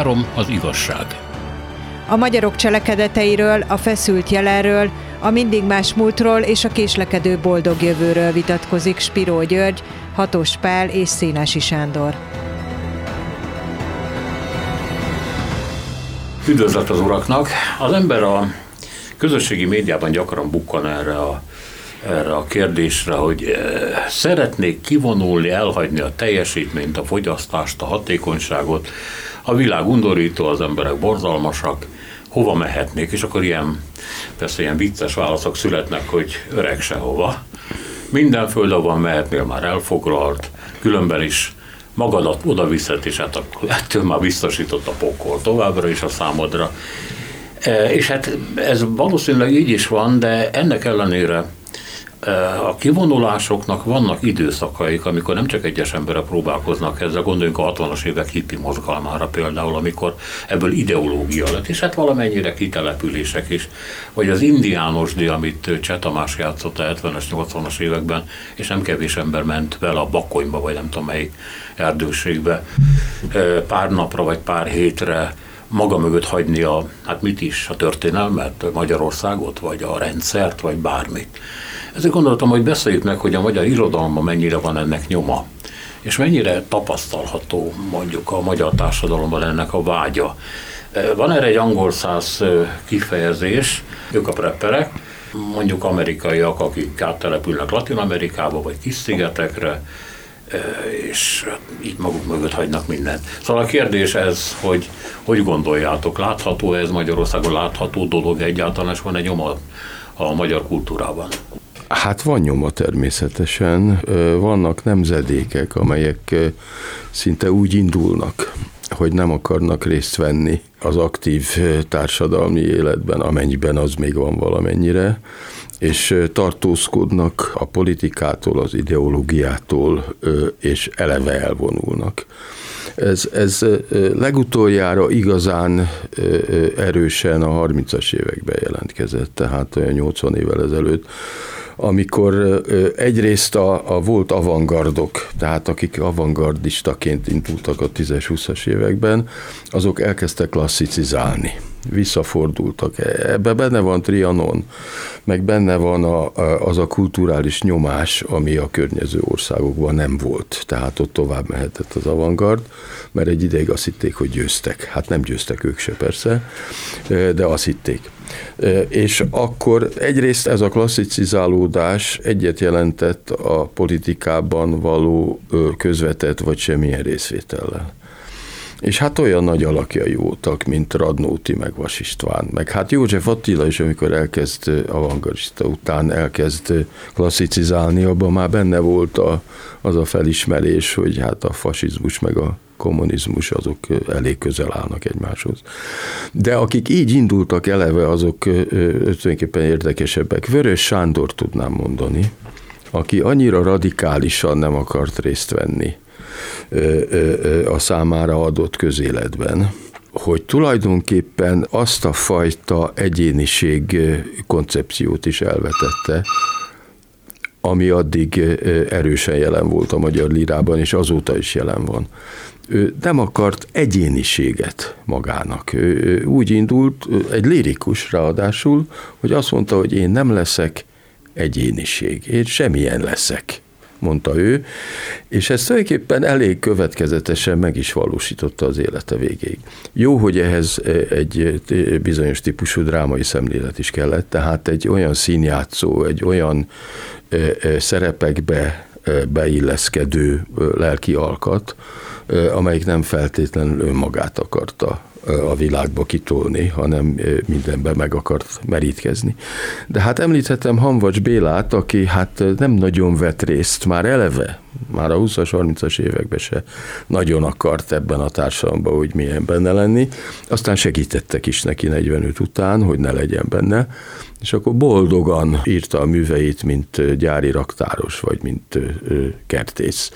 Három az igazság. A magyarok cselekedeteiről, a feszült jelenről, a mindig más múltról és a késlekedő boldog jövőről vitatkozik Spiró György, Hatos Pál és Szénási Sándor. Üdvözlet az uraknak! Az ember a közösségi médiában gyakran bukkan erre a, erre a kérdésre, hogy e, szeretnék kivonulni, elhagyni a teljesítményt, a fogyasztást, a hatékonyságot. A világ undorító, az emberek borzalmasak, hova mehetnék? És akkor ilyen, persze ilyen vicces válaszok születnek, hogy öreg sehova. Minden föld, ahol mehetnél már elfoglalt, különben is magadat oda viszed, és hát ettől már biztosított a pokol továbbra is a számodra. E, és hát ez valószínűleg így is van, de ennek ellenére a kivonulásoknak vannak időszakaik, amikor nem csak egyes emberek próbálkoznak ezzel, gondoljunk a 60-as évek hippi mozgalmára például, amikor ebből ideológia lett, és hát valamennyire kitelepülések is, vagy az indiánosdi, amit Cseh Tamás játszott a 70-es, 80-as években, és nem kevés ember ment vele a Bakonyba, vagy nem tudom melyik erdőségbe pár napra, vagy pár hétre, maga mögött hagyni a, hát mit is, a történelmet, Magyarországot, vagy a rendszert, vagy bármit. Ezért gondoltam, hogy beszéljük meg, hogy a magyar irodalomban mennyire van ennek nyoma, és mennyire tapasztalható mondjuk a magyar társadalomban ennek a vágya. Van erre egy angol száz kifejezés, ők a prepperek, mondjuk amerikaiak, akik áttelepülnek Latin Amerikába vagy kis szigetekre, és így maguk mögött hagynak mindent. Szóval a kérdés ez, hogy hogy gondoljátok, látható ez Magyarországon, látható dolog egyáltalán, és van egy nyoma a magyar kultúrában? Hát van nyoma természetesen. Vannak nemzedékek, amelyek szinte úgy indulnak, hogy nem akarnak részt venni az aktív társadalmi életben, amennyiben az még van valamennyire, és tartózkodnak a politikától, az ideológiától, és eleve elvonulnak. Ez, ez legutoljára igazán erősen a 30-as években jelentkezett, tehát olyan 80 évvel ezelőtt, amikor egyrészt a, a volt avantgardok, tehát akik avantgardistaként indultak a 10-20-as években, azok elkezdtek klasszicizálni visszafordultak. Ebbe benne van Trianon, meg benne van a, az a kulturális nyomás, ami a környező országokban nem volt. Tehát ott tovább mehetett az avantgard, mert egy ideig azt hitték, hogy győztek. Hát nem győztek ők se persze, de azt hitték. És akkor egyrészt ez a klasszicizálódás egyet jelentett a politikában való közvetett vagy semmilyen részvétellel. És hát olyan nagy alakjai voltak, mint Radnóti, meg Vas István, meg hát József Attila is, amikor elkezd avantgardista után elkezd klasszicizálni, abban már benne volt a, az a felismerés, hogy hát a fasizmus meg a kommunizmus, azok elég közel állnak egymáshoz. De akik így indultak eleve, azok tulajdonképpen érdekesebbek. Vörös Sándor tudnám mondani, aki annyira radikálisan nem akart részt venni a számára adott közéletben, hogy tulajdonképpen azt a fajta egyéniség koncepciót is elvetette, ami addig erősen jelen volt a magyar lírában, és azóta is jelen van. Ő nem akart egyéniséget magának. Ő úgy indult, egy lirikus ráadásul, hogy azt mondta, hogy én nem leszek egyéniség, én semmilyen leszek mondta ő, és ezt tulajdonképpen elég következetesen meg is valósította az élete végéig. Jó, hogy ehhez egy bizonyos típusú drámai szemlélet is kellett, tehát egy olyan színjátszó, egy olyan szerepekbe beilleszkedő lelki alkat, amelyik nem feltétlenül önmagát akarta a világba kitolni, hanem mindenben meg akart merítkezni. De hát említhetem Hanvacs Bélát, aki hát nem nagyon vett részt már eleve, már a 20-as, 30-as években se nagyon akart ebben a társadalomban, hogy milyen benne lenni. Aztán segítettek is neki 45 után, hogy ne legyen benne, és akkor boldogan írta a műveit, mint gyári raktáros, vagy mint kertész.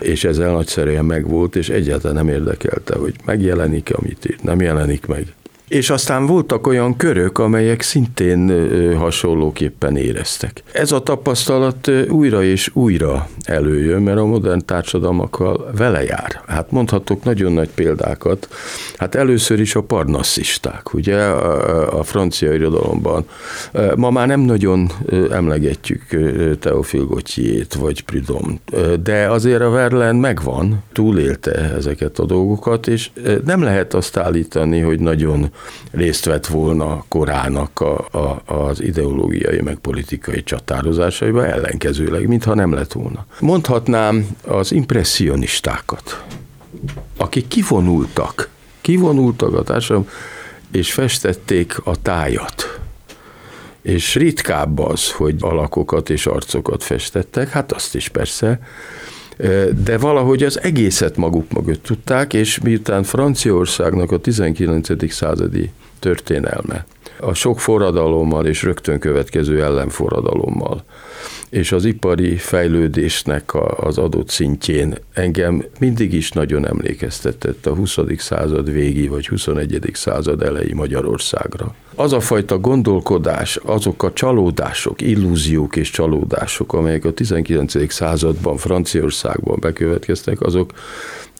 És ezzel nagyszerűen megvolt, és egyáltalán nem érdekelte, hogy megjelenik amit írt, nem jelenik meg. És aztán voltak olyan körök, amelyek szintén hasonlóképpen éreztek. Ez a tapasztalat újra és újra előjön, mert a modern társadalmakkal vele jár. Hát mondhatok nagyon nagy példákat. Hát először is a parnasszisták, ugye a, francia irodalomban. Ma már nem nagyon emlegetjük Teofil Gautier-t vagy Prudhomme, de azért a Verlaine megvan, túlélte ezeket a dolgokat, és nem lehet azt állítani, hogy nagyon részt vett volna korának a, a, az ideológiai meg politikai csatározásaiba, ellenkezőleg, mintha nem lett volna. Mondhatnám az impressionistákat, akik kivonultak, kivonultak a társadalom, és festették a tájat. És ritkább az, hogy alakokat és arcokat festettek, hát azt is persze, de valahogy az egészet maguk mögött tudták, és miután Franciaországnak a 19. századi történelme, a sok forradalommal és rögtön következő ellenforradalommal, és az ipari fejlődésnek az adott szintjén engem mindig is nagyon emlékeztetett a 20. század végi vagy 21. század elejé Magyarországra. Az a fajta gondolkodás, azok a csalódások, illúziók és csalódások, amelyek a 19. században Franciaországban bekövetkeztek, azok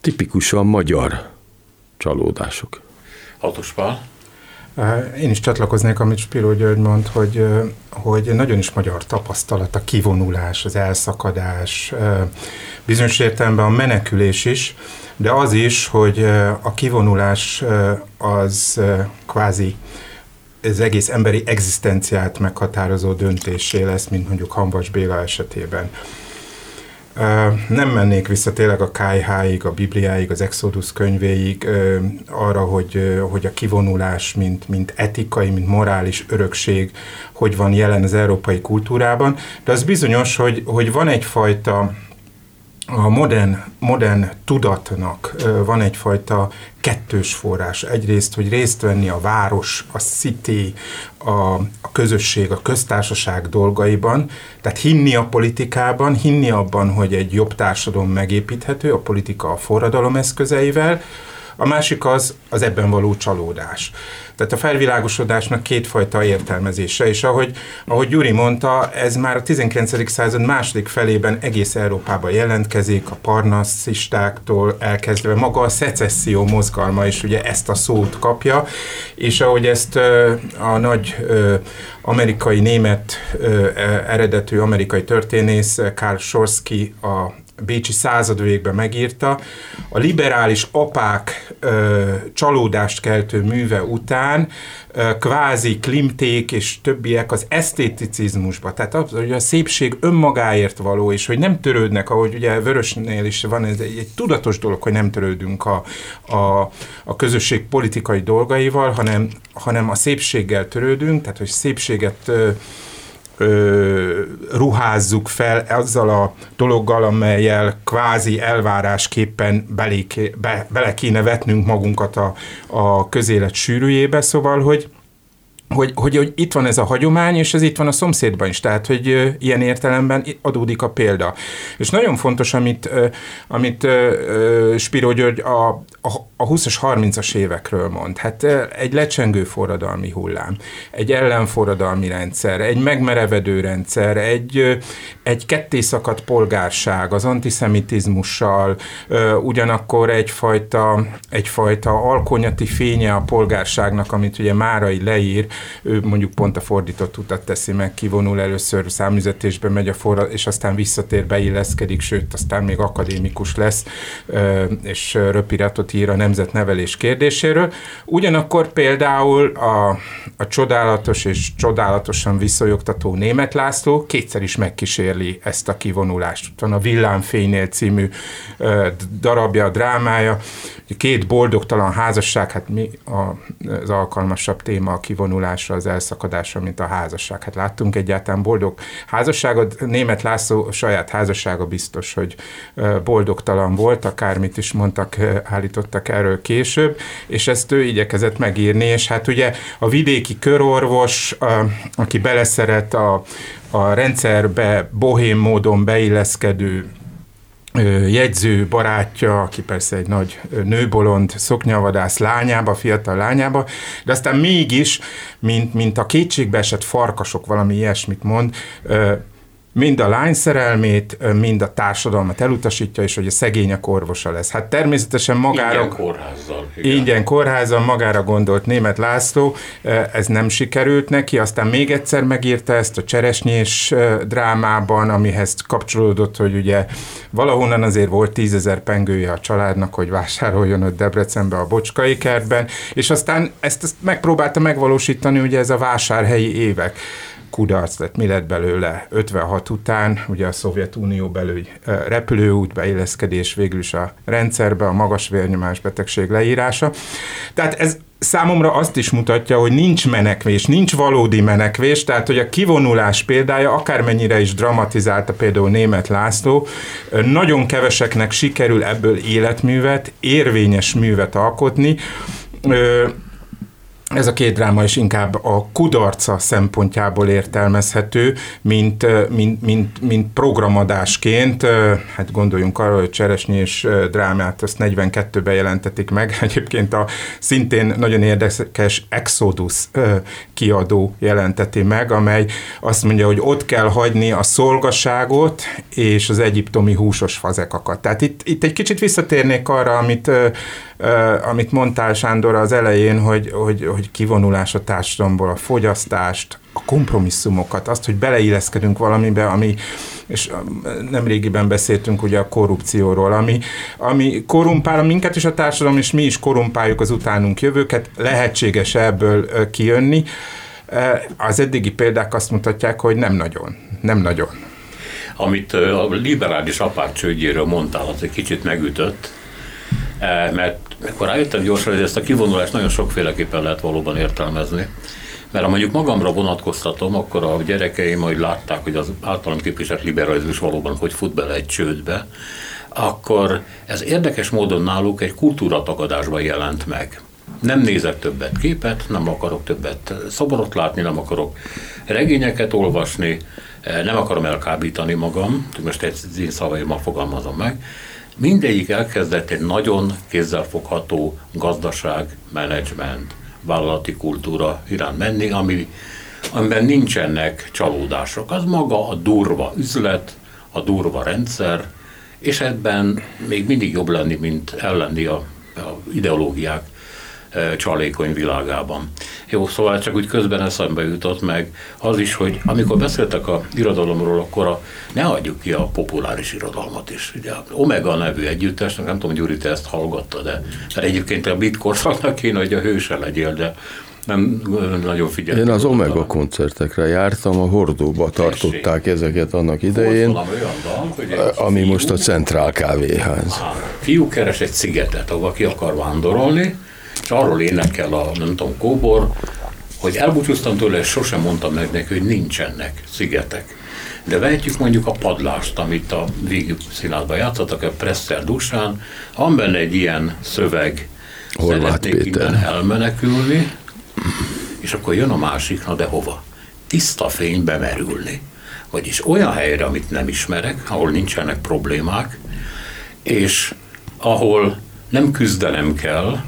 tipikusan magyar csalódások. Hatos Pál? Én is csatlakoznék, amit Spiro György mond, hogy, hogy nagyon is magyar tapasztalat a kivonulás, az elszakadás, bizonyos értelemben a menekülés is, de az is, hogy a kivonulás az kvázi az egész emberi egzisztenciát meghatározó döntésé lesz, mint mondjuk Hanvas Béla esetében. Nem mennék vissza tényleg a KH-ig, a Bibliáig, az Exodus könyvéig arra, hogy, hogy a kivonulás, mint, mint etikai, mint morális örökség, hogy van jelen az európai kultúrában, de az bizonyos, hogy, hogy van egyfajta a modern, modern tudatnak van egyfajta kettős forrás. Egyrészt, hogy részt venni a város, a city, a, a közösség, a köztársaság dolgaiban, tehát hinni a politikában, hinni abban, hogy egy jobb társadalom megépíthető, a politika a forradalom eszközeivel, a másik az az ebben való csalódás. Tehát a felvilágosodásnak kétfajta értelmezése, és ahogy, ahogy Gyuri mondta, ez már a 19. század második felében egész Európában jelentkezik, a parnasszistáktól elkezdve maga a szecesszió mozgalma is ugye ezt a szót kapja, és ahogy ezt a nagy amerikai német eredetű amerikai történész Karl Schorsky a Bécsi századvégben megírta, a liberális apák ö, csalódást keltő műve után ö, kvázi Klimték és többiek az esztéticizmusba, tehát az, hogy a szépség önmagáért való, és hogy nem törődnek, ahogy ugye Vörösnél is van, ez egy, egy tudatos dolog, hogy nem törődünk a, a, a közösség politikai dolgaival, hanem, hanem a szépséggel törődünk, tehát hogy szépséget ö, ö, ruházzuk fel azzal a dologgal, amelyel kvázi elvárásképpen belé, be, bele kéne vetnünk magunkat a, a közélet sűrűjébe, szóval, hogy hogy, hogy, hogy itt van ez a hagyomány, és ez itt van a szomszédban is, tehát, hogy ilyen értelemben adódik a példa. És nagyon fontos, amit, amit ö, Spiro György a, a, a 20-as, 30-as évekről mond. Hát egy lecsengő forradalmi hullám, egy ellenforradalmi rendszer, egy megmerevedő rendszer, egy, egy kettészakadt polgárság az antiszemitizmussal, ugyanakkor egyfajta, egyfajta alkonyati fénye a polgárságnak, amit ugye Márai leír, ő mondjuk pont a fordított utat teszi meg, kivonul először számüzetésbe, megy a forra, és aztán visszatér, beilleszkedik, sőt, aztán még akadémikus lesz, és röpiratot ír a nemzetnevelés kérdéséről. Ugyanakkor például a, a csodálatos és csodálatosan visszajogtató német László kétszer is megkísérli ezt a kivonulást. Van a Villámfénynél című darabja, a drámája, két boldogtalan házasság, hát mi az alkalmasabb téma a kivonulásra, az elszakadásra, mint a házasság. Hát láttunk egyáltalán boldog házasságot. Német László saját házassága biztos, hogy boldogtalan volt, akármit is mondtak, állítottak erről később, és ezt ő igyekezett megírni, és hát ugye a vidéki körorvos, aki beleszeret a, a rendszerbe bohém módon beilleszkedő jegyző barátja, aki persze egy nagy nőbolond szoknyavadász lányába, fiatal lányába, de aztán mégis, mint, mint a kétségbeesett farkasok valami ilyesmit mond, mind a lány szerelmét, mind a társadalmat elutasítja, és hogy a szegények orvosa lesz. Hát természetesen magára... Ingyen kórházzal. Igen. Ingyen kórházzal, magára gondolt német László, ez nem sikerült neki, aztán még egyszer megírta ezt a cseresnyés drámában, amihez kapcsolódott, hogy ugye valahonnan azért volt tízezer pengője a családnak, hogy vásároljon ott Debrecenbe a Bocskai kertben, és aztán ezt, ezt megpróbálta megvalósítani ugye ez a vásárhelyi évek kudarc lett, mi lett belőle 56 után, ugye a Szovjetunió belül repülőút beilleszkedés végül is a rendszerbe, a magas vérnyomás betegség leírása. Tehát ez számomra azt is mutatja, hogy nincs menekvés, nincs valódi menekvés, tehát hogy a kivonulás példája, akármennyire is dramatizálta például német László, nagyon keveseknek sikerül ebből életművet, érvényes művet alkotni, ez a két dráma is inkább a kudarca szempontjából értelmezhető, mint, mint, mint, mint programadásként. Hát gondoljunk arra, hogy Cseresnyi és drámát azt 42-ben jelentetik meg. Egyébként a szintén nagyon érdekes Exodus kiadó jelenteti meg, amely azt mondja, hogy ott kell hagyni a szolgaságot és az egyiptomi húsos fazekakat. Tehát itt, itt egy kicsit visszatérnék arra, amit amit mondtál Sándor az elején, hogy, hogy, hogy kivonulás a társadalomból, a fogyasztást, a kompromisszumokat, azt, hogy beleilleszkedünk valamibe, ami, és nem régiben beszéltünk ugye a korrupcióról, ami, ami korrumpál minket is a társadalom, és mi is korrumpáljuk az utánunk jövőket, lehetséges ebből kijönni. Az eddigi példák azt mutatják, hogy nem nagyon, nem nagyon. Amit a liberális apák csődjéről mondtál, az egy kicsit megütött, mert akkor rájöttem gyorsan, hogy ezt a kivonulást nagyon sokféleképpen lehet valóban értelmezni. Mert ha mondjuk magamra vonatkoztatom, akkor a gyerekeim majd látták, hogy az általam képviselt liberalizmus valóban hogy fut bele egy csődbe, akkor ez érdekes módon náluk egy kultúratagadásban jelent meg. Nem nézek többet képet, nem akarok többet szoborot látni, nem akarok regényeket olvasni, nem akarom elkábítani magam, most egy én szavaimmal fogalmazom meg, mindegyik elkezdett egy nagyon kézzelfogható gazdaság, menedzsment, vállalati kultúra iránt menni, ami, amiben nincsenek csalódások. Az maga a durva üzlet, a durva rendszer, és ebben még mindig jobb lenni, mint ellenni a, a ideológiák csalékony világában. Jó, szóval csak úgy közben eszembe jutott meg az is, hogy amikor beszéltek a irodalomról, akkor a, ne adjuk ki a populáris irodalmat is. Ugye Omega nevű együttes, nem tudom, Gyuri, te ezt hallgatta, de mert egyébként a bit korszaknak kéne, hogy a hőse legyél, de nem nagyon figyeltem. Én az Omega talán. koncertekre jártam, a Hordóba tartották ezeket annak idején, olyan dal, hogy ami most a Centrál Kávéház. Fiú keres egy szigetet, ahol ki akar vándorolni, és arról énekel a, nem tudom, Kóbor, hogy elbúcsúztam tőle, és sosem mondtam meg neki, hogy nincsenek szigetek. De vehetjük mondjuk a padlást, amit a végig színházban játszottak, a Presser Dusán, van benne egy ilyen szöveg, Horváth szeretnék Péter. innen elmenekülni, és akkor jön a másik, na de hova? Tiszta fénybe merülni. Vagyis olyan helyre, amit nem ismerek, ahol nincsenek problémák, és ahol nem küzdenem kell,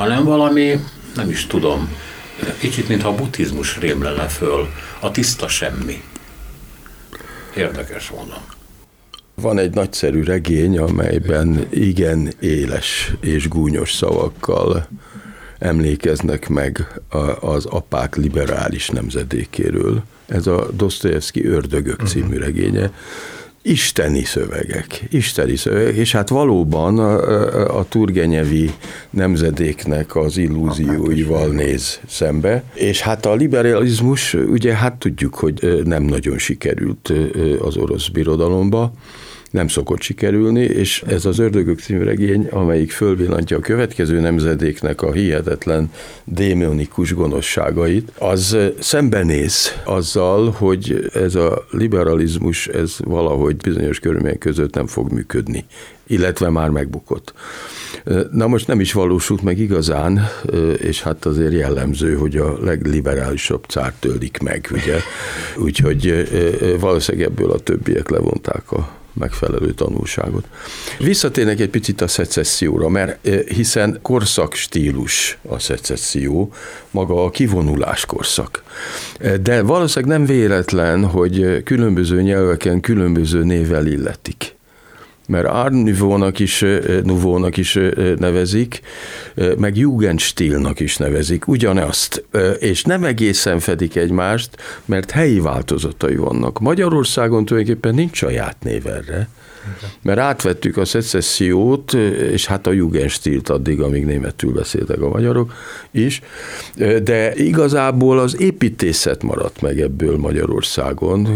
hanem valami, nem is tudom, kicsit mintha a buddhizmus rémlene föl, a tiszta semmi. Érdekes mondom. Van egy nagyszerű regény, amelyben igen éles és gúnyos szavakkal emlékeznek meg az apák liberális nemzedékéről. Ez a Dostoyevsky Ördögök című regénye isteni szövegek, isteni szövegek, és hát valóban a, a turgenyevi nemzedéknek az illúzióival néz szembe, és hát a liberalizmus, ugye hát tudjuk, hogy nem nagyon sikerült az orosz birodalomba, nem szokott sikerülni, és ez az Ördögök című regény, amelyik fölvillantja a következő nemzedéknek a hihetetlen démonikus gonoszságait, az szembenéz azzal, hogy ez a liberalizmus, ez valahogy bizonyos körülmények között nem fog működni, illetve már megbukott. Na most nem is valósult meg igazán, és hát azért jellemző, hogy a legliberálisabb cárt tölik meg, ugye? Úgyhogy valószínűleg ebből a többiek levonták a megfelelő tanulságot. Visszatérnek egy picit a szecesszióra, mert hiszen korszak stílus a szecesszió, maga a kivonulás korszak. De valószínűleg nem véletlen, hogy különböző nyelveken különböző névvel illetik mert Art Nouveau-nak is, Nouveau-nak is nevezik, meg Jugendstilnak is nevezik, ugyanazt, és nem egészen fedik egymást, mert helyi változatai vannak. Magyarországon tulajdonképpen nincs saját név erre, mert átvettük a szecessziót, és hát a Jugendstilt addig, amíg németül beszéltek a magyarok is, de igazából az építészet maradt meg ebből Magyarországon,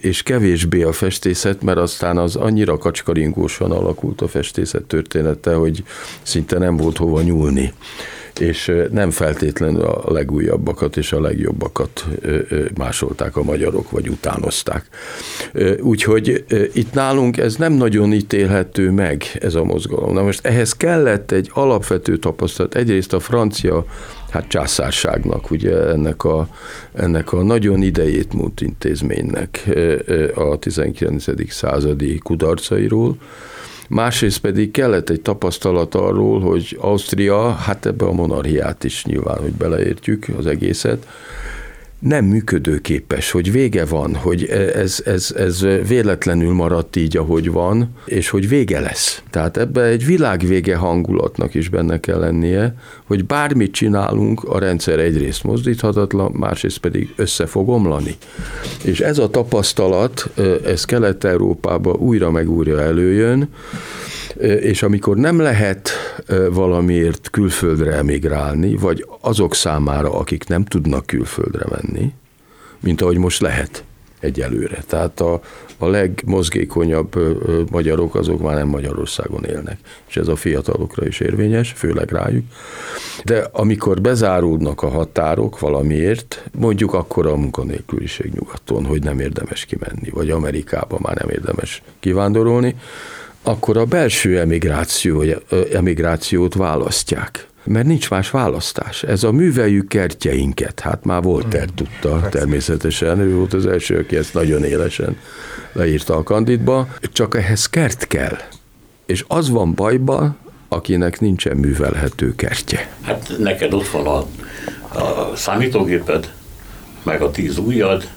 és kevésbé a festészet, mert aztán az annyira kacskaringósan alakult a festészet története, hogy szinte nem volt hova nyúlni és nem feltétlenül a legújabbakat és a legjobbakat másolták a magyarok, vagy utánozták. Úgyhogy itt nálunk ez nem nagyon ítélhető meg, ez a mozgalom. Na most ehhez kellett egy alapvető tapasztalat. Egyrészt a francia hát császárságnak, ugye ennek a, ennek a nagyon idejét múlt intézménynek a 19. századi kudarcairól, másrészt pedig kellett egy tapasztalat arról, hogy Ausztria, hát ebbe a monarchiát is nyilván, hogy beleértjük az egészet, nem működőképes, hogy vége van, hogy ez, ez, ez véletlenül maradt így, ahogy van, és hogy vége lesz. Tehát ebbe egy világvége hangulatnak is benne kell lennie, hogy bármit csinálunk, a rendszer egyrészt mozdíthatatlan, másrészt pedig össze fog omlani. És ez a tapasztalat, ez Kelet-Európában újra meg újra előjön, és amikor nem lehet valamiért külföldre emigrálni, vagy azok számára, akik nem tudnak külföldre menni, mint ahogy most lehet egyelőre. Tehát a, a legmozgékonyabb magyarok azok már nem Magyarországon élnek, és ez a fiatalokra is érvényes, főleg rájuk. De amikor bezárulnak a határok valamiért, mondjuk akkor a munkanélküliség nyugaton, hogy nem érdemes kimenni, vagy Amerikába már nem érdemes kivándorolni, akkor a belső emigráció, emigrációt választják mert nincs más választás. Ez a műveljük kertjeinket, hát már Voltaire hmm. tudta természetesen, ő volt az első, aki ezt nagyon élesen leírta a kandidba, csak ehhez kert kell. És az van bajban, akinek nincsen művelhető kertje. Hát neked ott van a, a számítógéped, meg a tíz ujjad,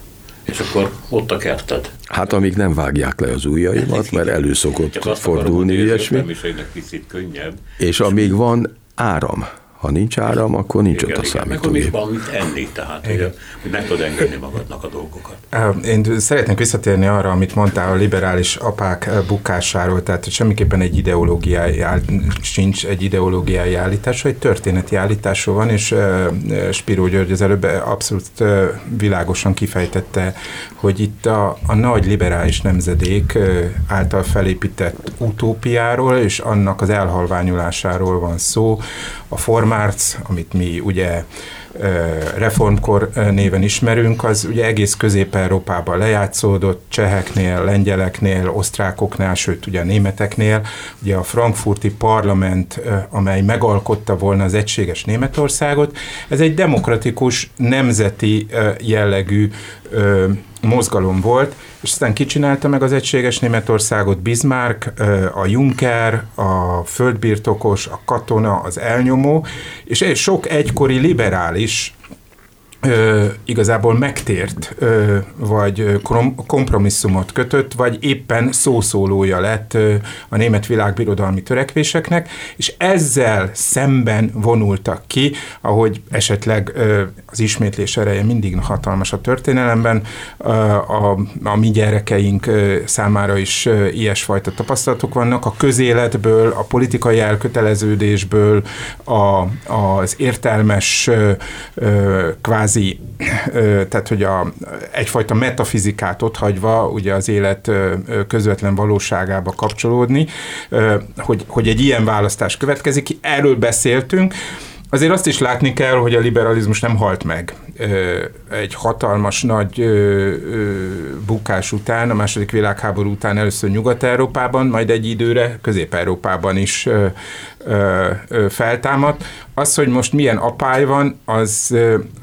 és akkor ott a kerted. Hát amíg nem vágják le az ujjaimat, mert előszokott fordulni ilyesmi. picit könnyebb. És amíg van áram, ha nincs áram, akkor nincs igen, ott a számítógép. Igen, van mit enni, tehát hogy, hogy meg tudod engedni magadnak a dolgokat. Én szeretnék visszatérni arra, amit mondtál a liberális apák bukásáról, tehát hogy semmiképpen egy ideológiai sincs egy ideológiai állítás, egy történeti állításról van, és Spiró György az előbb abszolút világosan kifejtette, hogy itt a, a nagy liberális nemzedék által felépített utópiáról és annak az elhalványulásáról van szó, a formárc, amit mi ugye reformkor néven ismerünk, az ugye egész Közép-Európában lejátszódott, cseheknél, lengyeleknél, osztrákoknál, sőt ugye a németeknél. Ugye a frankfurti parlament, amely megalkotta volna az egységes Németországot, ez egy demokratikus, nemzeti jellegű mozgalom volt, és aztán kicsinálta meg az egységes Németországot Bismarck, a Juncker, a földbirtokos, a katona, az elnyomó, és sok egykori liberális ö, igazából megtért, ö, vagy kompromisszumot kötött, vagy éppen szószólója lett ö, a német világbirodalmi törekvéseknek, és ezzel szemben vonultak ki, ahogy esetleg ö, az ismétlés ereje mindig hatalmas a történelemben, ö, a, a mi gyerekeink ö, számára is ö, ilyesfajta tapasztalatok vannak, a közéletből, a politikai elköteleződésből, a, az értelmes ö, ö, kvázi kvázi, tehát hogy a, egyfajta metafizikát ott hagyva ugye az élet közvetlen valóságába kapcsolódni, hogy, hogy egy ilyen választás következik, erről beszéltünk, Azért azt is látni kell, hogy a liberalizmus nem halt meg. Egy hatalmas nagy bukás után, a második világháború után először Nyugat-Európában, majd egy időre Közép-Európában is feltámadt. Az, hogy most milyen apály van, az,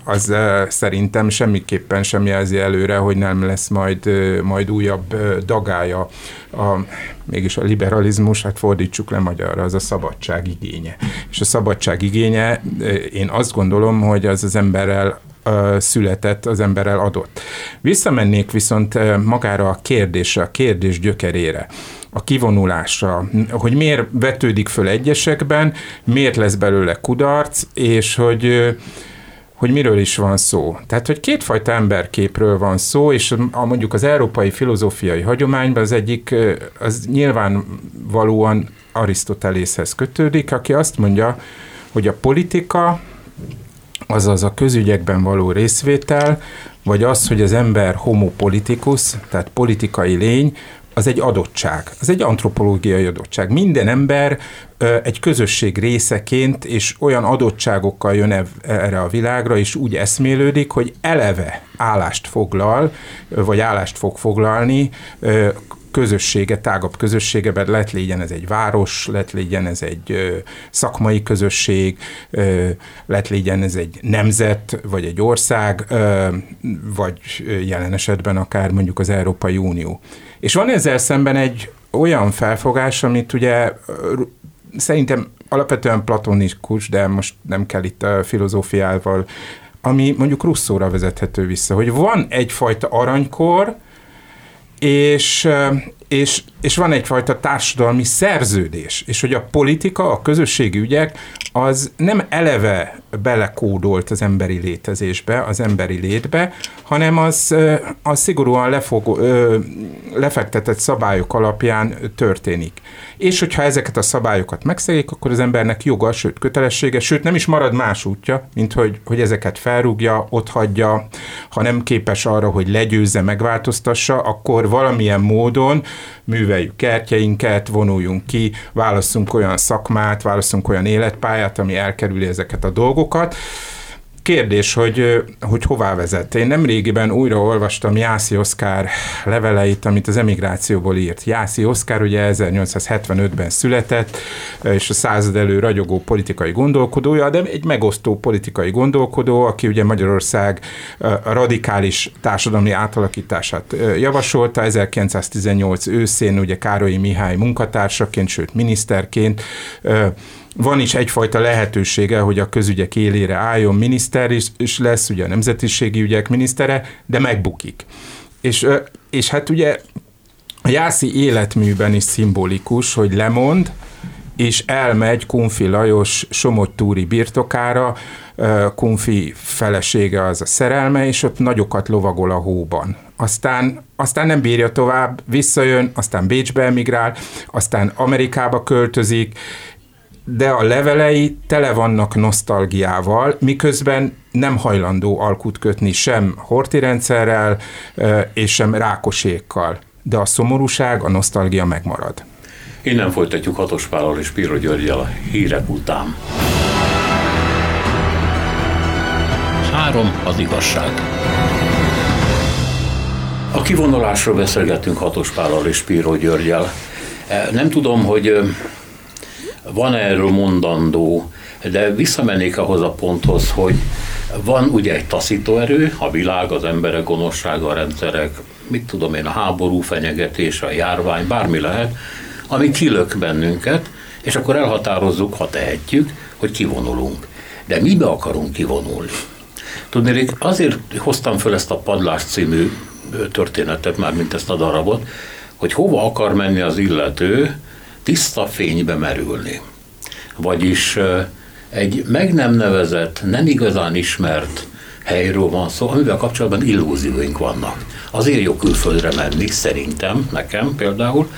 az szerintem semmiképpen sem jelzi előre, hogy nem lesz majd, majd újabb dagája. A, mégis a liberalizmus, hát fordítsuk le magyarra, az a szabadság igénye. És a szabadság igénye, én azt gondolom, hogy az az emberrel született, az emberrel adott. Visszamennék viszont magára a kérdésre, a kérdés gyökerére a kivonulásra, hogy miért vetődik föl egyesekben, miért lesz belőle kudarc, és hogy hogy miről is van szó. Tehát, hogy kétfajta emberképről van szó, és a, mondjuk az európai filozófiai hagyományban az egyik, az nyilvánvalóan Arisztotelészhez kötődik, aki azt mondja, hogy a politika, azaz a közügyekben való részvétel, vagy az, hogy az ember homo politicus, tehát politikai lény, az egy adottság, az egy antropológiai adottság. Minden ember egy közösség részeként és olyan adottságokkal jön erre a világra, és úgy eszmélődik, hogy eleve állást foglal, vagy állást fog foglalni közössége, tágabb közösségeben, lett legyen ez egy város, lett legyen ez egy szakmai közösség, lett legyen ez egy nemzet, vagy egy ország, vagy jelen esetben akár mondjuk az Európai Unió. És van ezzel szemben egy olyan felfogás, amit ugye szerintem alapvetően platonikus, de most nem kell itt a filozófiával, ami mondjuk Russzóra vezethető vissza, hogy van egyfajta aranykor, és, és, és van egyfajta társadalmi szerződés, és hogy a politika, a közösségi ügyek, az nem eleve belekódolt az emberi létezésbe, az emberi létbe, hanem az, az szigorúan lefog, lefektetett szabályok alapján történik. És hogyha ezeket a szabályokat megszegik, akkor az embernek joga, sőt kötelessége, sőt nem is marad más útja, mint hogy, hogy ezeket felrúgja, ott hagyja, ha nem képes arra, hogy legyőzze, megváltoztassa, akkor valamilyen módon műveljük kertjeinket, vonuljunk ki, válasszunk olyan szakmát, válasszunk olyan életpályát, ami elkerüli ezeket a dolgokat. Kérdés, hogy, hogy hová vezet. Én nem régiben újra olvastam Jászi Oszkár leveleit, amit az emigrációból írt. Jászi Oszkár ugye 1875-ben született, és a század elő ragyogó politikai gondolkodója, de egy megosztó politikai gondolkodó, aki ugye Magyarország radikális társadalmi átalakítását javasolta. 1918 őszén ugye Károlyi Mihály munkatársaként, sőt miniszterként van is egyfajta lehetősége, hogy a közügyek élére álljon, miniszter is, is lesz, ugye a nemzetiségi ügyek minisztere, de megbukik. És, és hát ugye a Jászi életműben is szimbolikus, hogy lemond, és elmegy Kunfi Lajos Somogytúri birtokára, Kunfi felesége az a szerelme, és ott nagyokat lovagol a hóban. Aztán, aztán nem bírja tovább, visszajön, aztán Bécsbe emigrál, aztán Amerikába költözik, de a levelei tele vannak nosztalgiával, miközben nem hajlandó alkut kötni sem horti rendszerrel, és sem rákosékkal. De a szomorúság, a nosztalgia megmarad. Innen folytatjuk Hatos Pállal és Piro Györgyel a hírek után. Három az igazság. A kivonulásról beszélgettünk Hatos Pállal és Piro Györgyel. Nem tudom, hogy van erről mondandó, de visszamennék ahhoz a ponthoz, hogy van ugye egy taszító erő, a világ, az emberek gonoszsága, a rendszerek, mit tudom én, a háború fenyegetés, a járvány, bármi lehet, ami kilök bennünket, és akkor elhatározzuk, ha tehetjük, hogy kivonulunk. De mibe akarunk kivonulni? Tudnék, azért hoztam föl ezt a Padlás című történetet, már mint ezt a darabot, hogy hova akar menni az illető, tiszta fénybe merülni. Vagyis egy meg nem nevezett, nem igazán ismert helyről van szó, amivel kapcsolatban illúzióink vannak. Azért jó külföldre menni, szerintem, nekem például,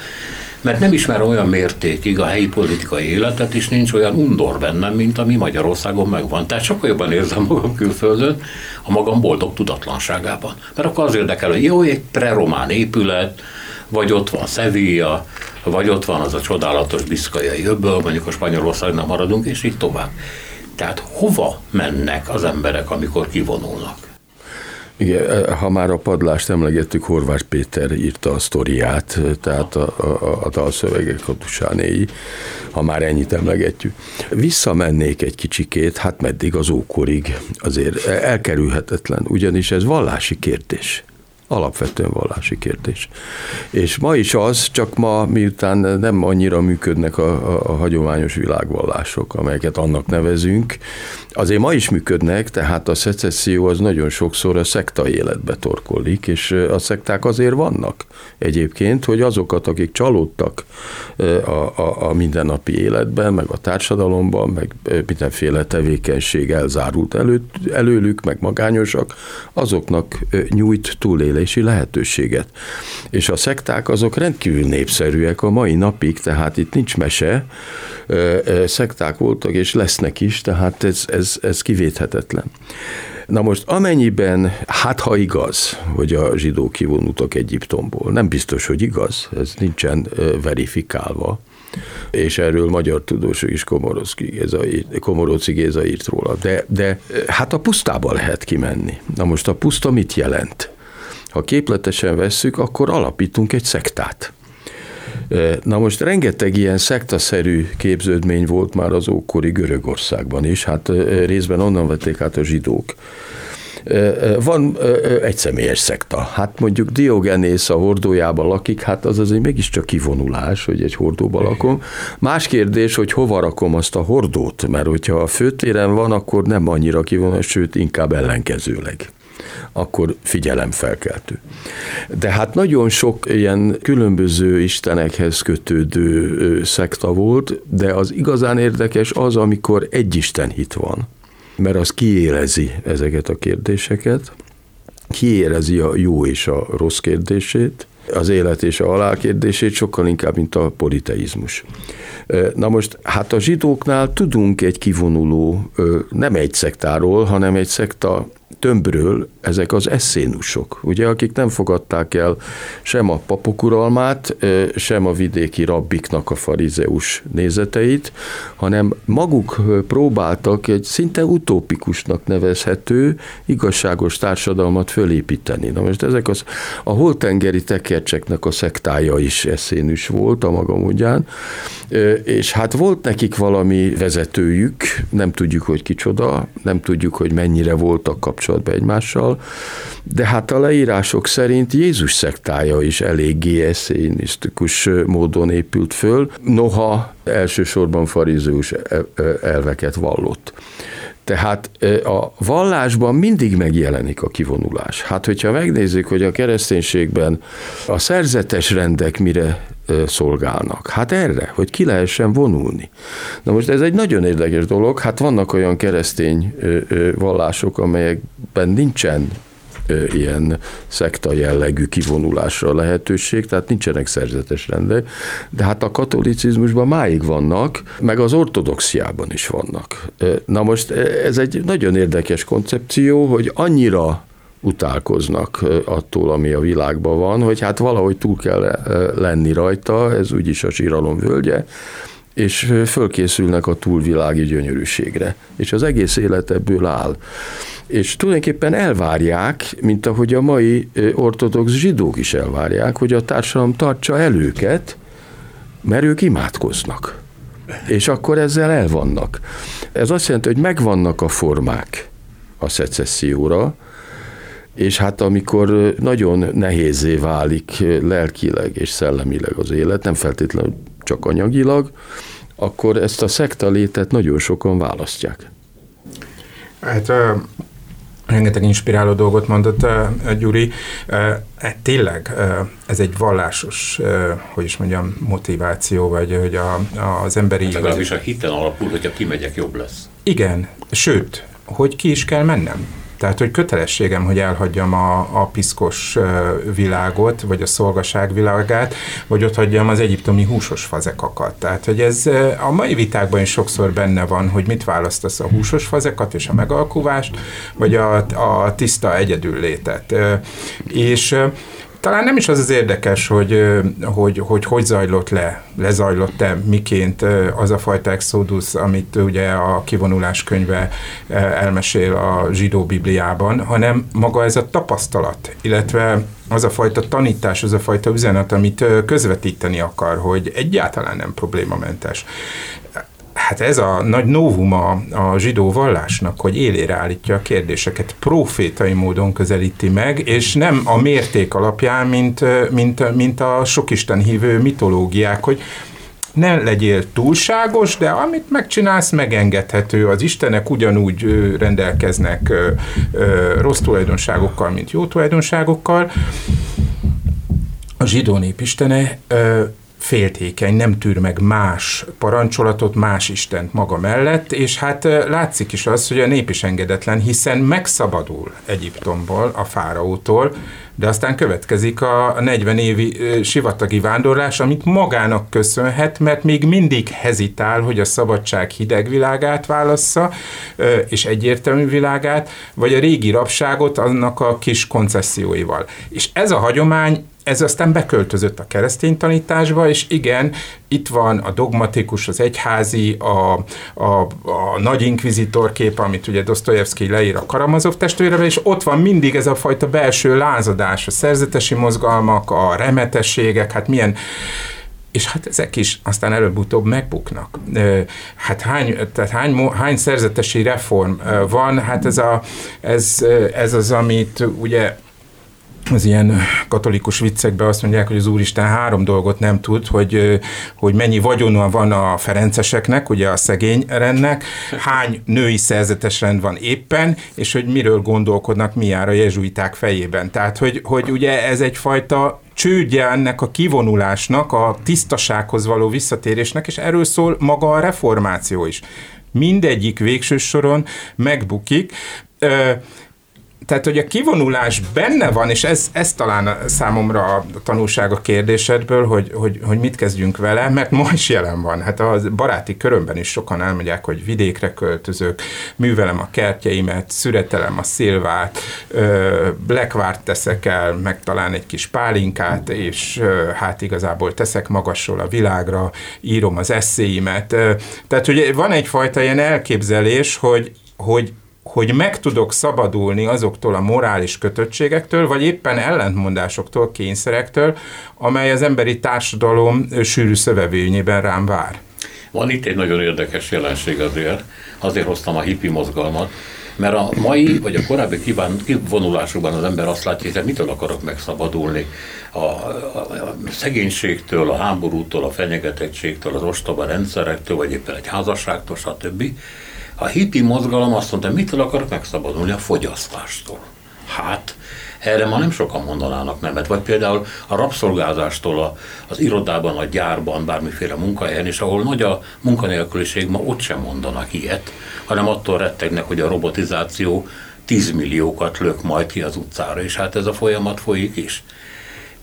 mert nem ismer olyan mértékig a helyi politikai életet, és nincs olyan undor bennem, mint ami Magyarországon megvan. Tehát sokkal jobban érzem magam külföldön, a magam boldog tudatlanságában. Mert akkor az érdekel, hogy jó, egy preromán épület, vagy ott van Sevilla, vagy ott van az a csodálatos biszkajai öbből, mondjuk a Spanyolországnál maradunk, és így tovább. Tehát hova mennek az emberek, amikor kivonulnak? Igen, ha már a padlást emlegettük, Horváth Péter írta a sztoriát, tehát a, a, a dalszövegek a Tusánéi, ha már ennyit emlegetjük. Visszamennék egy kicsikét, hát meddig az ókorig, azért elkerülhetetlen, ugyanis ez vallási kérdés alapvetően vallási kérdés. És ma is az, csak ma miután nem annyira működnek a, a, a hagyományos világvallások, amelyeket annak nevezünk, azért ma is működnek, tehát a szecesszió az nagyon sokszor a szekta életbe torkolik, és a szekták azért vannak egyébként, hogy azokat, akik csalódtak a, a, a mindennapi életben, meg a társadalomban, meg mindenféle tevékenység elzárult előtt, előlük, meg magányosak, azoknak nyújt túlélési lehetőséget. És a szekták azok rendkívül népszerűek a mai napig, tehát itt nincs mese, szekták voltak és lesznek is, tehát ez, ez, ez kivéthetetlen. Na most amennyiben, hát ha igaz, hogy a zsidók kivonultak Egyiptomból, nem biztos, hogy igaz, ez nincsen verifikálva, és erről magyar tudósok is Komorowski Géza, Komorowski Géza írt róla. De, de hát a pusztába lehet kimenni. Na most a puszta mit jelent? Ha képletesen vesszük, akkor alapítunk egy szektát. Na most rengeteg ilyen szektaszerű képződmény volt már az ókori Görögországban is, hát részben onnan vették át a zsidók. Van egy személyes szekta. Hát mondjuk Diogenész a hordójában lakik, hát az azért mégiscsak kivonulás, hogy egy hordóba lakom. Más kérdés, hogy hova rakom azt a hordót, mert hogyha a főtéren van, akkor nem annyira kivonulás, sőt inkább ellenkezőleg akkor figyelemfelkeltő. De hát nagyon sok ilyen különböző istenekhez kötődő szekta volt, de az igazán érdekes az, amikor egy Isten hit van, mert az kiélezi ezeket a kérdéseket, kiérezi a jó és a rossz kérdését, az élet és a halál kérdését sokkal inkább, mint a politeizmus. Na most, hát a zsidóknál tudunk egy kivonuló, nem egy szektáról, hanem egy szekta tömbről ezek az eszénusok, ugye, akik nem fogadták el sem a papok uralmát, sem a vidéki rabbiknak a farizeus nézeteit, hanem maguk próbáltak egy szinte utópikusnak nevezhető igazságos társadalmat fölépíteni. Na most ezek az, a holtengeri tekercseknek a szektája is eszénus volt a maga módján, és hát volt nekik valami vezetőjük, nem tudjuk, hogy kicsoda, nem tudjuk, hogy mennyire voltak kapcsolatban egymással, de hát a leírások szerint Jézus szektája is eléggé eszénisztikus módon épült föl, noha elsősorban farizeus elveket vallott. Tehát a vallásban mindig megjelenik a kivonulás. Hát, hogyha megnézzük, hogy a kereszténységben a szerzetes rendek mire szolgálnak. Hát erre, hogy ki lehessen vonulni. Na most ez egy nagyon érdekes dolog, hát vannak olyan keresztény vallások, amelyekben nincsen ilyen szekta jellegű kivonulásra lehetőség, tehát nincsenek szerzetes rendek, de hát a katolicizmusban máig vannak, meg az ortodoxiában is vannak. Na most ez egy nagyon érdekes koncepció, hogy annyira utálkoznak attól, ami a világban van, hogy hát valahogy túl kell lenni rajta, ez úgyis a síralom völgye, és fölkészülnek a túlvilági gyönyörűségre. És az egész élet ebből áll. És tulajdonképpen elvárják, mint ahogy a mai ortodox zsidók is elvárják, hogy a társadalom tartsa el őket, mert ők imádkoznak. És akkor ezzel elvannak. Ez azt jelenti, hogy megvannak a formák a szecesszióra, és hát amikor nagyon nehézé válik lelkileg és szellemileg az élet, nem feltétlenül csak anyagilag, akkor ezt a szekta létet nagyon sokan választják. Hát rengeteg inspiráló dolgot mondott uh, Gyuri. Uh, tényleg uh, ez egy vallásos, uh, hogy is mondjam, motiváció, vagy hogy a, az emberi... Legalábbis a hiten alapul, hogyha kimegyek, jobb lesz. Igen, sőt, hogy ki is kell mennem. Tehát, hogy kötelességem, hogy elhagyjam a, a piszkos világot, vagy a szolgaság világát, vagy ott hagyjam az egyiptomi húsos fazekakat. Tehát, hogy ez a mai vitákban is sokszor benne van, hogy mit választasz a húsos fazekat és a megalkuvást, vagy a, a tiszta egyedüllétet. És talán nem is az az érdekes, hogy hogy, hogy, hogy zajlott le, lezajlott-e, miként az a fajta exodus, amit ugye a kivonulás könyve elmesél a zsidó Bibliában, hanem maga ez a tapasztalat, illetve az a fajta tanítás, az a fajta üzenet, amit közvetíteni akar, hogy egyáltalán nem problémamentes hát ez a nagy novum a, zsidó vallásnak, hogy élére állítja a kérdéseket, profétai módon közelíti meg, és nem a mérték alapján, mint, mint, mint a sokisten hívő mitológiák, hogy ne legyél túlságos, de amit megcsinálsz, megengedhető. Az istenek ugyanúgy rendelkeznek rossz tulajdonságokkal, mint jó tulajdonságokkal. A zsidó nép istene féltékeny, nem tűr meg más parancsolatot, más Istent maga mellett, és hát látszik is az, hogy a nép is engedetlen, hiszen megszabadul Egyiptomból, a fáraótól, de aztán következik a 40 évi sivatagi vándorlás, amit magának köszönhet, mert még mindig hezitál, hogy a szabadság hideg világát válassza, és egyértelmű világát, vagy a régi rabságot annak a kis koncesszióival. És ez a hagyomány ez aztán beköltözött a keresztény tanításba, és igen, itt van a dogmatikus, az egyházi, a, a, a nagy inkvizitor kép, amit ugye Dostoyevsky leír a Karamazov testvérebe, és ott van mindig ez a fajta belső lázadás, a szerzetesi mozgalmak, a remetességek, hát milyen és hát ezek is aztán előbb-utóbb megbuknak. Hát hány, tehát hány, hány szerzetesi reform van, hát ez, a, ez, ez az, amit ugye az ilyen katolikus viccekben azt mondják, hogy az Úristen három dolgot nem tud, hogy, hogy mennyi vagyona van a ferenceseknek, ugye a szegény rendnek, hány női szerzetes rend van éppen, és hogy miről gondolkodnak mi jár a jezsuiták fejében. Tehát, hogy, hogy ugye ez egyfajta csődje ennek a kivonulásnak, a tisztasághoz való visszatérésnek, és erről szól maga a reformáció is. Mindegyik végső soron megbukik tehát, hogy a kivonulás benne van, és ez, ez talán számomra a tanulság a kérdésedből, hogy, hogy, hogy mit kezdjünk vele, mert ma is jelen van. Hát a baráti körömben is sokan elmegyek, hogy vidékre költözök, művelem a kertjeimet, szüretelem a szilvát, blackvárt teszek el, meg talán egy kis pálinkát, és hát igazából teszek magasról a világra, írom az eszéimet. Tehát, hogy van egyfajta ilyen elképzelés, hogy, hogy hogy meg tudok szabadulni azoktól a morális kötöttségektől, vagy éppen ellentmondásoktól, kényszerektől, amely az emberi társadalom sűrű szövevényében rám vár. Van itt egy nagyon érdekes jelenség azért, azért hoztam a hippi mozgalmat, mert a mai, vagy a korábbi kíván, kivonulásokban az ember azt látja, hogy mitől akarok megszabadulni. A, a, a szegénységtől, a háborútól, a fenyegetettségtől, az ostoba rendszerektől, vagy éppen egy házasságtól, stb. A hippi mozgalom azt mondta, mitől akarok megszabadulni a fogyasztástól. Hát, erre ma nem sokan mondanának nemet, vagy például a rabszolgázástól a, az irodában, a gyárban, bármiféle munkahelyen, és ahol nagy a munkanélküliség, ma ott sem mondanak ilyet, hanem attól rettegnek, hogy a robotizáció 10 milliókat lök majd ki az utcára, és hát ez a folyamat folyik is.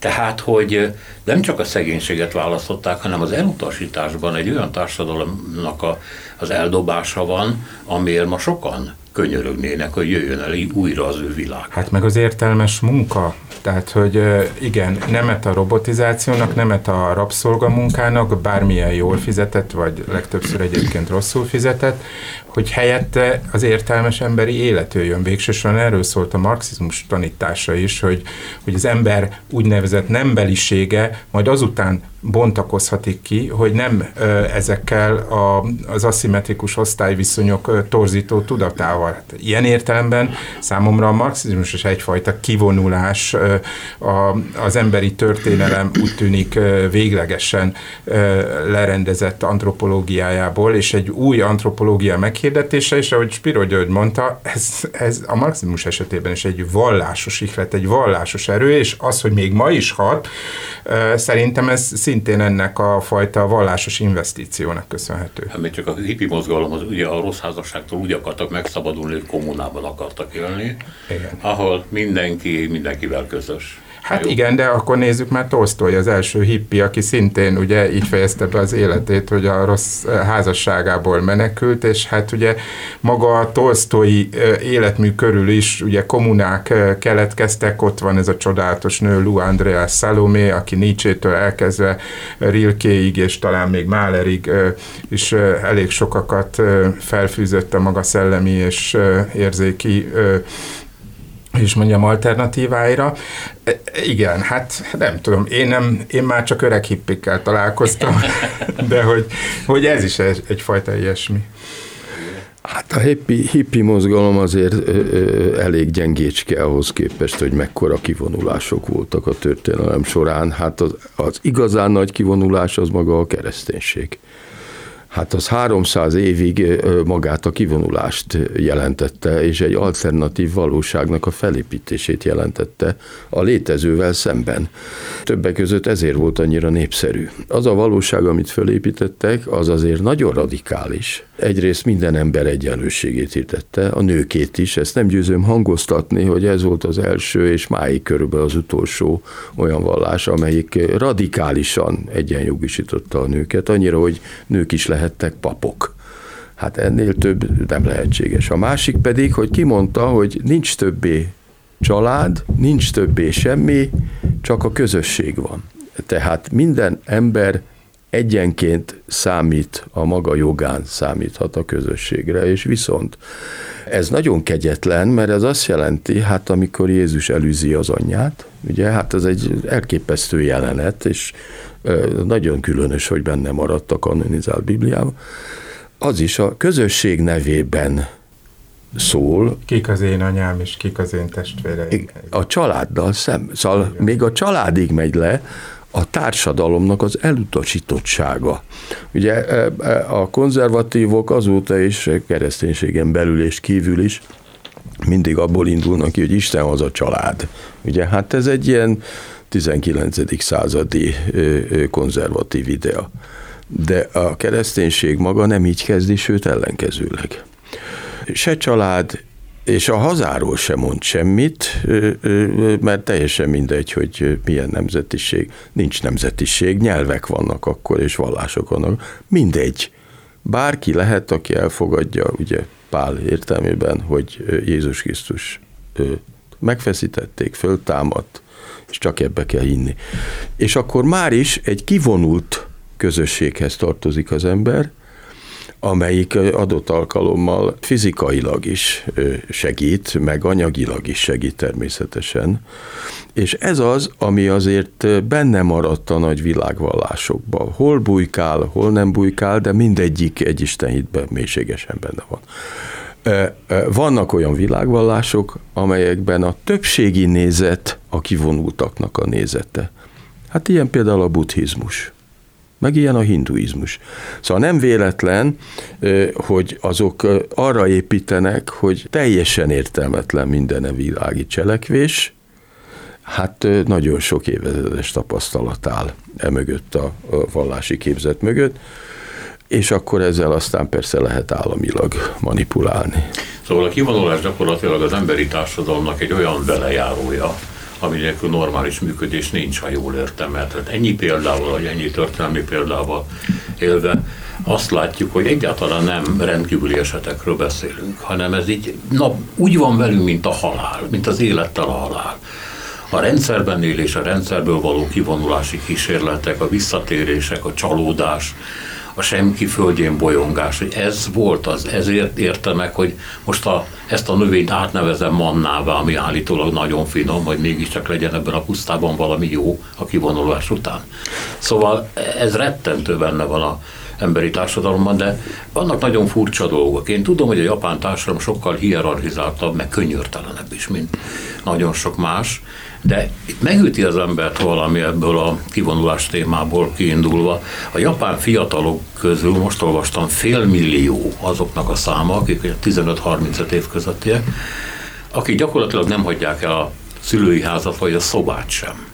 Tehát, hogy nem csak a szegénységet választották, hanem az elutasításban egy olyan társadalomnak a, az eldobása van, amiért ma sokan könyörögnének, hogy jöjjön el újra az ő világ. Hát meg az értelmes munka, tehát hogy igen, nemet a robotizációnak, nemet a rabszolgamunkának, bármilyen jól fizetett, vagy legtöbbször egyébként rosszul fizetett, hogy helyette az értelmes emberi élet jöjjön. Végsősorban erről szólt a marxizmus tanítása is, hogy, hogy az ember úgynevezett nembelisége majd azután bontakozhatik ki, hogy nem ezekkel a, az aszimmetrikus osztályviszonyok torzító tudatával. Hát, ilyen értelemben számomra a marxizmus is egyfajta kivonulás, a, az emberi történelem úgy tűnik véglegesen lerendezett antropológiájából, és egy új antropológia meghirdetése, és ahogy Spiro György mondta, ez, ez a marxizmus esetében is egy vallásos ihlet, egy vallásos erő, és az, hogy még ma is hat, szerintem ez szintén ennek a fajta vallásos investíciónak köszönhető. Hát még csak a hippi mozgalom az ugye a rossz házasságtól úgy akartak megszabadulni, hogy kommunában akartak élni, Igen. ahol mindenki mindenkivel közös. Hát Jó. igen, de akkor nézzük már Tolstoy, az első hippi, aki szintén ugye így fejezte be az életét, hogy a rossz házasságából menekült, és hát ugye maga a Tolstoy életmű körül is ugye kommunák keletkeztek, ott van ez a csodálatos nő Lu Andrea Salomé, aki Nietzsche-től elkezdve Rilkéig, és talán még Mahlerig is elég sokakat felfűzött a maga szellemi és érzéki és mondjam, alternatíváira. E, igen, hát nem tudom, én, nem, én már csak öreg hippikkel találkoztam, de hogy, hogy ez is egy, egyfajta ilyesmi. Hát a hippi, hippi mozgalom azért ö, ö, elég gyengécske ahhoz képest, hogy mekkora kivonulások voltak a történelem során. Hát az, az igazán nagy kivonulás az maga a kereszténység hát az 300 évig magát a kivonulást jelentette, és egy alternatív valóságnak a felépítését jelentette a létezővel szemben. Többek között ezért volt annyira népszerű. Az a valóság, amit felépítettek, az azért nagyon radikális. Egyrészt minden ember egyenlőségét hirdette, a nőkét is, ezt nem győzöm hangoztatni, hogy ez volt az első és máig körülbelül az utolsó olyan vallás, amelyik radikálisan egyenjogisította a nőket, annyira, hogy nők is lehet lehettek papok. Hát ennél több nem lehetséges. A másik pedig, hogy kimondta, hogy nincs többé család, nincs többé semmi, csak a közösség van. Tehát minden ember egyenként számít, a maga jogán számíthat a közösségre, és viszont ez nagyon kegyetlen, mert ez azt jelenti, hát amikor Jézus elűzi az anyját, ugye, hát ez egy elképesztő jelenet, és nagyon különös, hogy benne maradt a kanonizált Bibliában, az is a közösség nevében szól. Kik az én anyám, és kik az én testvéreim. A családdal szem, szóval Igen. még a családig megy le, a társadalomnak az elutasítottsága. Ugye a konzervatívok azóta is kereszténységen belül és kívül is mindig abból indulnak ki, hogy Isten az a család. Ugye hát ez egy ilyen 19. századi konzervatív idea. De a kereszténység maga nem így kezdi, sőt ellenkezőleg. Se család, és a hazáról sem mond semmit, mert teljesen mindegy, hogy milyen nemzetiség. Nincs nemzetiség, nyelvek vannak akkor, és vallások vannak. Mindegy. Bárki lehet, aki elfogadja, ugye Pál értelmében, hogy Jézus Krisztus megfeszítették, föltámadt, és csak ebbe kell hinni. És akkor már is egy kivonult közösséghez tartozik az ember, amelyik adott alkalommal fizikailag is segít, meg anyagilag is segít természetesen. És ez az, ami azért benne maradt a nagy világvallásokban. Hol bujkál, hol nem bujkál, de mindegyik egy istenhitben mélységesen benne van. Vannak olyan világvallások, amelyekben a többségi nézet a kivonultaknak a nézete. Hát ilyen például a buddhizmus, meg ilyen a hinduizmus. Szóval nem véletlen, hogy azok arra építenek, hogy teljesen értelmetlen minden a világi cselekvés, hát nagyon sok évezredes tapasztalat áll e mögött a vallási képzet mögött, és akkor ezzel aztán persze lehet államilag manipulálni. Szóval a kivonulás gyakorlatilag az emberi társadalomnak egy olyan belejárója, ami nélkül normális működés nincs, ha jól értem, mert hát ennyi példával, vagy ennyi történelmi példával élve azt látjuk, hogy egyáltalán nem rendkívüli esetekről beszélünk, hanem ez így na, úgy van velünk, mint a halál, mint az élettel a halál. A rendszerben élés, a rendszerből való kivonulási kísérletek, a visszatérések, a csalódás, a semki földjén bolyongás, hogy ez volt az, ezért érte meg, hogy most a, ezt a növényt átnevezem mannává, ami állítólag nagyon finom, hogy mégiscsak legyen ebben a pusztában valami jó a kivonulás után. Szóval ez rettentő benne van a emberi társadalomban, de vannak nagyon furcsa dolgok. Én tudom, hogy a japán társadalom sokkal hierarchizáltabb, meg könnyörtelenebb is, mint nagyon sok más, de itt megüti az embert valami ebből a kivonulás témából kiindulva. A japán fiatalok közül most olvastam félmillió azoknak a száma, akik 15-35 év közöttiek, akik gyakorlatilag nem hagyják el a szülői házat, vagy a szobát sem.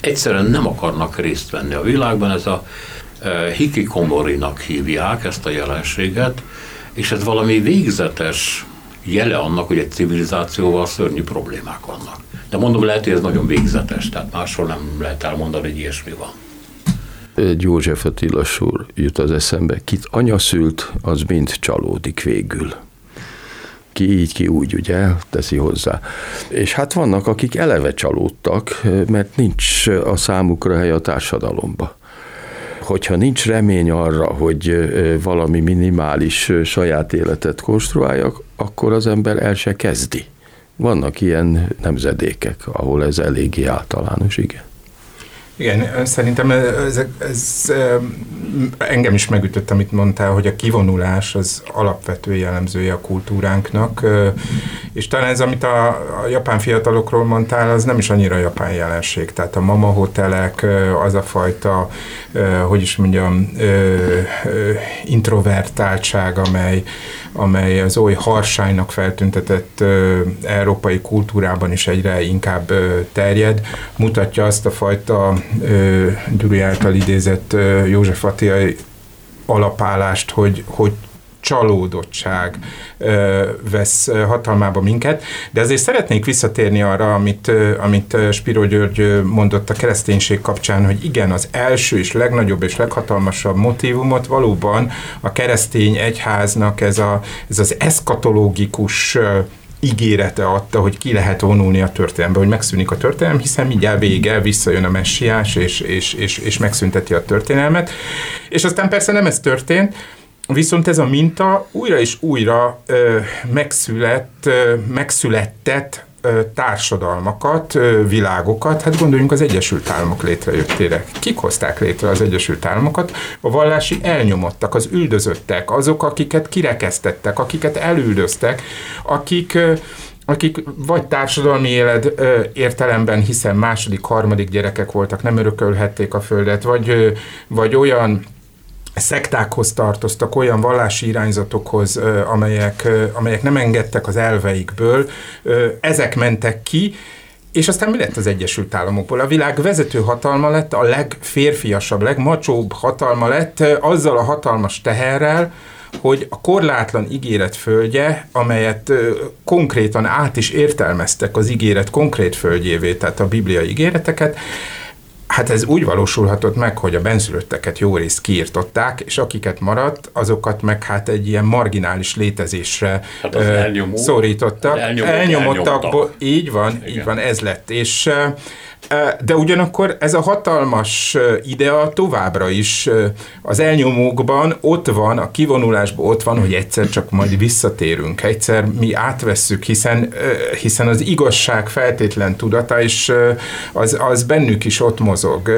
Egyszerűen nem akarnak részt venni a világban, ez a e, hikikomorinak hívják ezt a jelenséget, és ez valami végzetes jele annak, hogy egy civilizációval szörnyű problémák vannak. De mondom, lehet, hogy ez nagyon végzetes, tehát máshol nem lehet elmondani, hogy ilyesmi van. Egy József Attila sor jut az eszembe, kit anya szült, az mind csalódik végül ki így, ki úgy, ugye, teszi hozzá. És hát vannak, akik eleve csalódtak, mert nincs a számukra hely a társadalomba hogyha nincs remény arra, hogy valami minimális saját életet konstruáljak, akkor az ember el se kezdi. Vannak ilyen nemzedékek, ahol ez eléggé általános, igen. Igen, szerintem ez, ez engem is megütött, amit mondtál, hogy a kivonulás az alapvető jellemzője a kultúránknak, és talán ez, amit a, a japán fiatalokról mondtál, az nem is annyira japán jelenség. Tehát a mama hotelek, az a fajta, hogy is mondjam, introvertáltság, amely, amely az oly harsánynak feltüntetett ö, európai kultúrában is egyre inkább ö, terjed, mutatja azt a fajta ö, Gyuri által idézett ö, József Attilai alapállást, hogy, hogy csalódottság vesz hatalmába minket, de azért szeretnék visszatérni arra, amit, amit Spiro György mondott a kereszténység kapcsán, hogy igen, az első és legnagyobb és leghatalmasabb motivumot valóban a keresztény egyháznak ez, a, ez az eszkatológikus ígérete adta, hogy ki lehet vonulni a történelembe, hogy megszűnik a történelem, hiszen mindjárt vége, visszajön a messiás, és, és, és, és megszünteti a történelmet. És aztán persze nem ez történt, Viszont ez a minta újra és újra ö, megszület, ö, megszületett ö, társadalmakat, ö, világokat, hát gondoljunk az Egyesült Államok létrejöttére. Kik hozták létre az Egyesült Államokat? A vallási elnyomottak, az üldözöttek, azok, akiket kirekesztettek, akiket elüldöztek, akik ö, akik vagy társadalmi élet ö, értelemben, hiszen második, harmadik gyerekek voltak, nem örökölhették a földet, vagy, ö, vagy olyan szektákhoz tartoztak, olyan vallási irányzatokhoz, amelyek, amelyek nem engedtek az elveikből, ezek mentek ki, és aztán mi lett az Egyesült Államokból? A világ vezető hatalma lett, a legférfiasabb, legmacsóbb hatalma lett, azzal a hatalmas teherrel, hogy a korlátlan ígéret földje, amelyet konkrétan át is értelmeztek az ígéret konkrét földjévé, tehát a bibliai ígéreteket, Hát ez úgy valósulhatott meg, hogy a benszülötteket jó részt kiirtották, és akiket maradt, azokat meg hát egy ilyen marginális létezésre hát elnyomó, szorítottak. Elnyomott, elnyomottak, elnyomottak. így van, Igen. így van, ez lett. És de ugyanakkor ez a hatalmas idea továbbra is az elnyomókban ott van, a kivonulásban ott van, hogy egyszer csak majd visszatérünk, egyszer mi átvesszük, hiszen, hiszen az igazság feltétlen tudata, és az, az bennük is ott mozog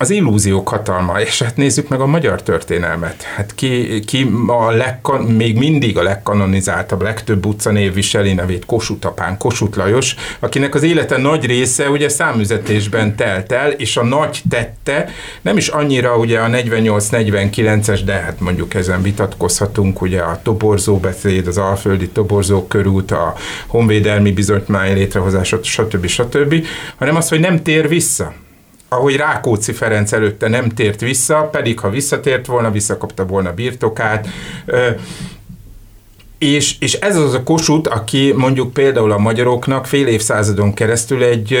az illúziók hatalma, és hát nézzük meg a magyar történelmet. Hát ki, ki a legkan, még mindig a legkanonizáltabb, legtöbb utcanév viseli nevét Kossuth apán, Kossuth Lajos, akinek az élete nagy része ugye számüzetésben telt el, és a nagy tette nem is annyira ugye a 48-49-es, de hát mondjuk ezen vitatkozhatunk, ugye a toborzó beszéd, az Alföldi toborzók körút, a honvédelmi bizonymány létrehozása, stb. stb., hanem az, hogy nem tér vissza ahogy Rákóczi Ferenc előtte nem tért vissza, pedig ha visszatért volna, visszakapta volna birtokát, és, és ez az a kosut, aki mondjuk például a magyaroknak fél évszázadon keresztül egy,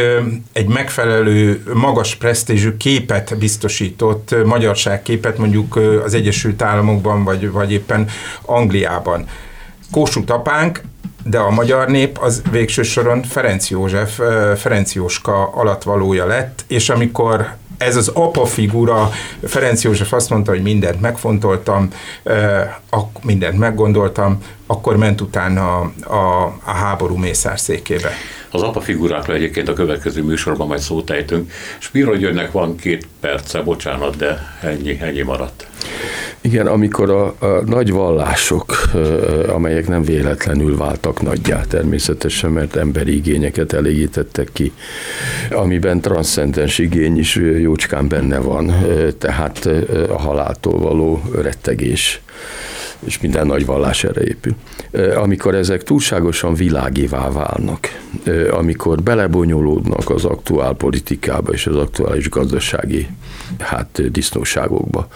egy megfelelő, magas presztízsű képet biztosított, magyarságképet mondjuk az Egyesült Államokban, vagy, vagy éppen Angliában. Kossuth apánk de a magyar nép az végső soron Ferenc József, Ferenc Jóska alatvalója lett, és amikor ez az apa figura, Ferenc József azt mondta, hogy mindent megfontoltam, mindent meggondoltam, akkor ment utána a, a, a háború mészárszékébe. Az apa figurákra egyébként a következő műsorban majd szót ejtünk. Spiro Györgynek van két perce, bocsánat, de ennyi, ennyi maradt. Igen, amikor a, a nagy vallások, amelyek nem véletlenül váltak nagyjá természetesen, mert emberi igényeket elégítettek ki, amiben transzcendens igény is jócskán benne van, tehát a haláltól való rettegés és minden nagy vallás erre épül. Amikor ezek túlságosan világivá válnak, amikor belebonyolódnak az aktuál politikába és az aktuális gazdasági hát, disznóságokba,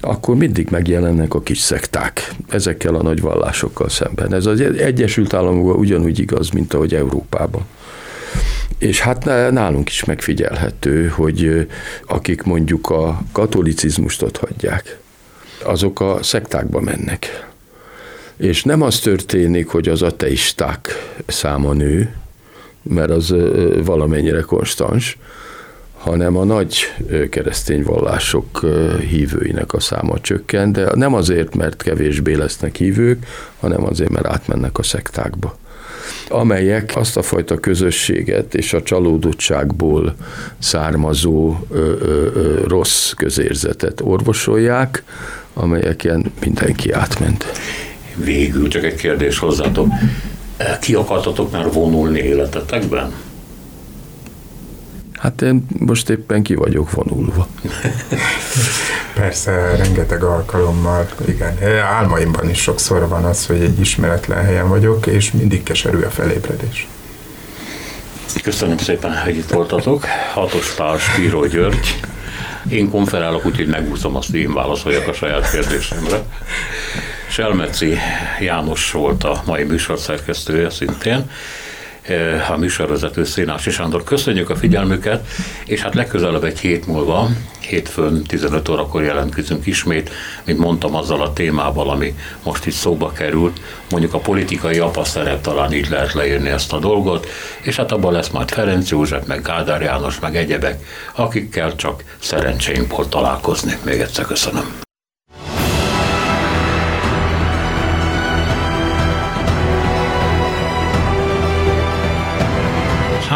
akkor mindig megjelennek a kis szekták ezekkel a nagy vallásokkal szemben. Ez az Egyesült Államokban ugyanúgy igaz, mint ahogy Európában. És hát nálunk is megfigyelhető, hogy akik mondjuk a katolicizmust ott hagyják, azok a szektákba mennek. És nem az történik, hogy az ateisták száma nő, mert az valamennyire konstans, hanem a nagy keresztény vallások hívőinek a száma csökken, de nem azért, mert kevésbé lesznek hívők, hanem azért, mert átmennek a szektákba amelyek azt a fajta közösséget és a csalódottságból származó ö, ö, ö, rossz közérzetet orvosolják, amelyeken mindenki átment. Végül csak egy kérdés hozzátok. Ki akartatok már vonulni életetekben? Hát én most éppen ki vagyok vonulva. Persze, rengeteg alkalommal, igen. Álmaimban is sokszor van az, hogy egy ismeretlen helyen vagyok, és mindig keserű a felébredés. Köszönöm szépen, hogy itt voltatok. Hatos Pál Spíró György. Én konferálok, úgyhogy megúszom azt, hogy én válaszoljak a saját kérdésemre. Selmeci János volt a mai műsorszerkesztője szintén. Eh, a műsorvezető Szénási Sándor. Köszönjük a figyelmüket, és hát legközelebb egy hét múlva, hétfőn 15 órakor jelentkezünk ismét, mint mondtam, azzal a témával, ami most itt szóba került, mondjuk a politikai szerep talán így lehet leírni ezt a dolgot, és hát abban lesz majd Ferenc József, meg Gádár János, meg egyebek, akikkel csak szerencsénk volt találkozni. Még egyszer köszönöm.